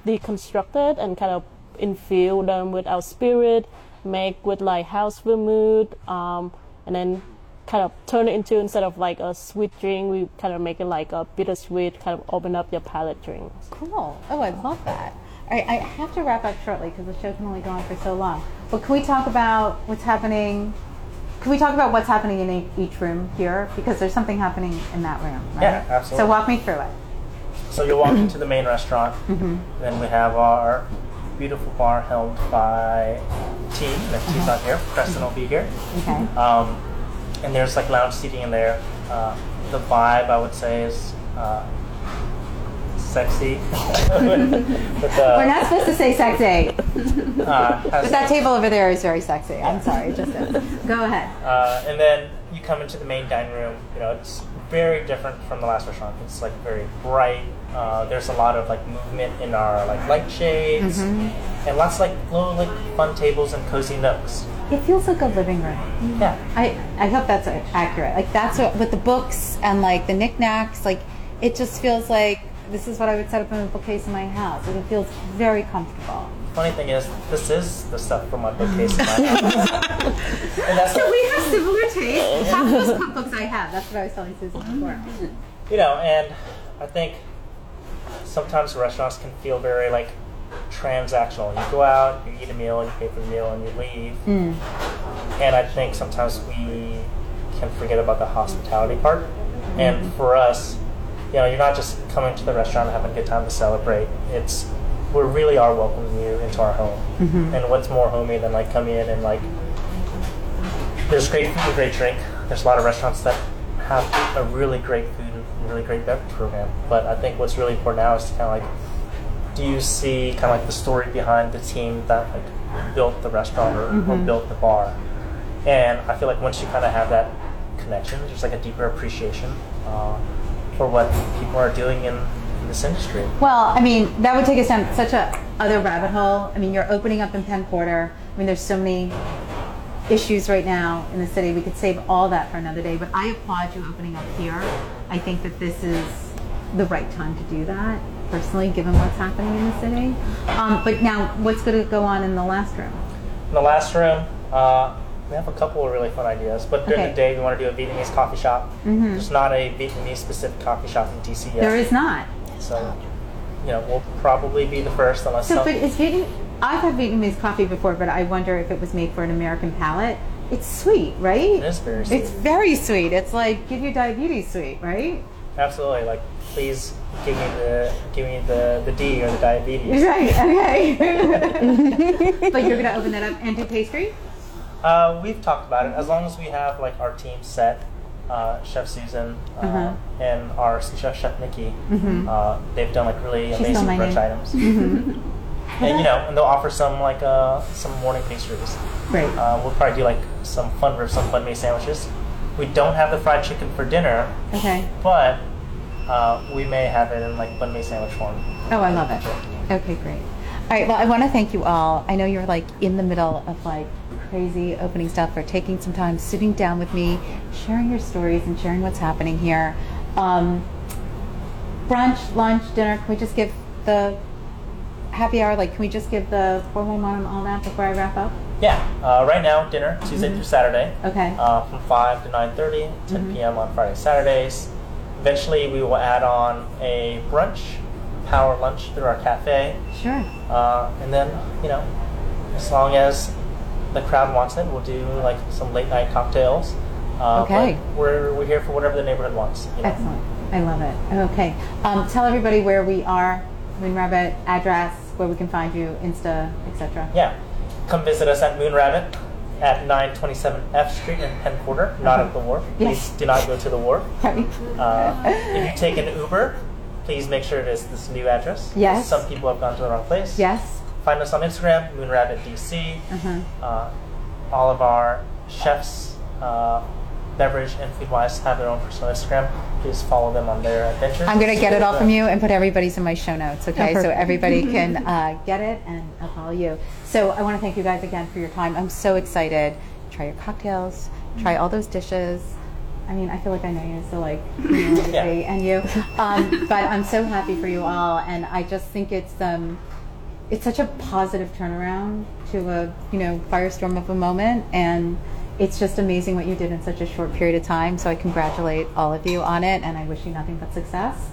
deconstruct it and kind of infuse them with our spirit, make with like house vermouth, um, and then kind of turn it into instead of like a sweet drink, we kind of make it like a bittersweet, kind of open up your palate drink. Cool. Oh, I love that. All right, I have to wrap up shortly because the show can only go on for so long. But can we talk about what's happening? Can we talk about what's happening in e- each room here? Because there's something happening in that room, right? Yeah, absolutely. So walk me through it. So you'll walk into the main restaurant. Mm-hmm. Then we have our beautiful bar held by Thi. And if Thi's not here, Preston will be here. Okay. Um, and there's like lounge seating in there. Uh, the vibe, I would say, is uh, sexy. but uh, We're not supposed to say sexy, uh, but that table over there is very sexy. I'm sorry, just. Go ahead. Uh, and then you come into the main dining room. You know, it's very different from the last restaurant. It's like very bright. Uh, there's a lot of like movement in our like light shades, and lots of like little like fun tables and cozy nooks. It feels like a living room. Yeah, I, I hope that's accurate. Like that's what with the books and like the knickknacks, like it just feels like this is what I would set up in a bookcase in my house. Like it feels very comfortable. funny thing is, this is the stuff from my bookcase. in my house. and that's So we have similar tastes. Half of those cookbooks I have. That's what I was telling Susan before. you know, and I think sometimes restaurants can feel very like transactional. You go out, you eat a meal, you pay for the meal, and you leave. Hmm. And I think sometimes we can forget about the hospitality part. And hmm. for us, you know, you're not just coming to the restaurant and having a good time to celebrate. It's we really are welcoming you into our home. Mm-hmm. And what's more homey than like come in and like there's great food and great drink. There's a lot of restaurants that have a really great food and really great beverage program. But I think what's really important now is to kind of like, do you see kind of like the story behind the team that like built the restaurant or, or built the bar? And I feel like once you kind of have that connection, there's like a deeper appreciation uh, for what people are doing in, in this industry. Well, I mean, that would take us down such a other rabbit hole. I mean, you're opening up in Penn Quarter. I mean, there's so many issues right now in the city. We could save all that for another day. But I applaud you opening up here. I think that this is the right time to do that. Personally, given what's happening in the city. Um, but now, what's going to go on in the last room? In the last room, uh, we have a couple of really fun ideas. But during Okay. the day, we want to do a Vietnamese coffee shop. There's not a Vietnamese specific coffee shop in DC yet. There is not. So, you know, we'll probably be the first unless So, but is Vietnam? I've had Vietnamese coffee before, but I wonder if it was made for an American palate. It's sweet, right? it is very sweet. It's very sweet. It's like give you diabetes sweet, right? Absolutely. Like, please give me the give me the, the D or the diabetes. Right. Okay. but you're gonna open that up and do pastry. Uh, we've talked about it. As long as we have like our team set, uh, Chef Susan uh, Uh-huh. and our chef Chef Nikki, uh, they've done like really She amazing stole my brunch name. items. and you know, and they'll offer some like uh, some morning pastries. Great. Uh, we'll probably do like some fun ribs, some fun made sandwiches. We don't have the fried chicken for dinner, Okay. but uh, we may have it in like banh mi sandwich form. Oh, I love it. Okay, great. All right. Well, I want to thank you all. I know you're like in the middle of like crazy opening stuff, for taking some time, sitting down with me, sharing your stories and sharing what's happening here. Um, brunch, lunch, dinner. Can we just give the happy hour? Like, can we just give the four one one and all that before I wrap up? Yeah, uh, right now dinner Tuesday through Saturday. Okay. uh, from 5 to 9.30, 10 p.m. on Friday, Saturdays. Eventually, we will add on a brunch, power lunch through our cafe. Sure. Uh, and then, you know, as long as the crowd wants it, we'll do like some late night cocktails. Uh, Okay. We're, we're here for whatever the neighborhood wants. You know? Excellent. I love it. Okay. Um, tell everybody where we are, Moon Rabbit, address, where we can find you, Insta, etc. Yeah. Come visit us at Moon Rabbit at 927 F Street in Penn Quarter, not at the wharf. Yes. Please do not go to the wharf. Uh, if you take an Uber, please make sure it is this new address. Yes. Some people have gone to the wrong place. Yes. Find us on Instagram, MoonRabbitDC. Uh-huh. Uh, all of our chefs, uh, beverage and food wise, have their own personal Instagram. Please follow them on their adventures. I'm going to get it all from you and put everybody's in my show notes, okay? So everybody can uh, get it and I'll follow you. So I want to thank you guys again for your time. I'm so excited. Try your cocktails, try all those dishes. I mean, I feel like I know you, so like, you know, Yeah. And you. Um, but I'm so happy for you all, and I just think it's um, it's such a positive turnaround to a you know firestorm of a moment, and it's just amazing what you did in such a short period of time. So I congratulate all of you on it, and I wish you nothing but success.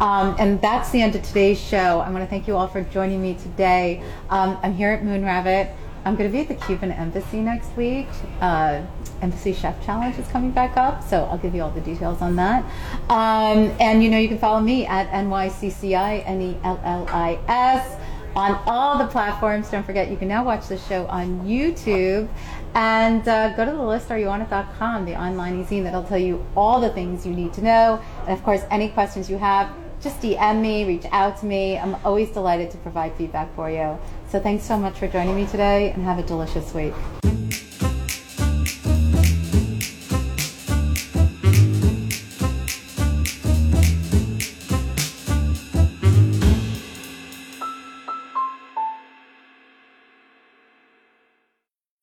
Um, and that's the end of today's show. I want to thank you all for joining me today. Um, I'm here at Moon Rabbit. I'm going to be at the Cuban Embassy next week. Uh, Embassy Chef Challenge is coming back up, so I'll give you all the details on that. Um, and you know, you can follow me at NYCCI, N E L L I S, on all the platforms. Don't forget, you can now watch the show on YouTube. And uh, go to the list listareyouonit.com, the online e-zine that'll tell you all the things you need to know. And of course, any questions you have, just DM me, reach out to me. I'm always delighted to provide feedback for you. So thanks so much for joining me today and have a delicious week.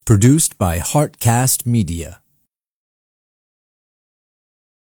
Produced by Heartcast Media.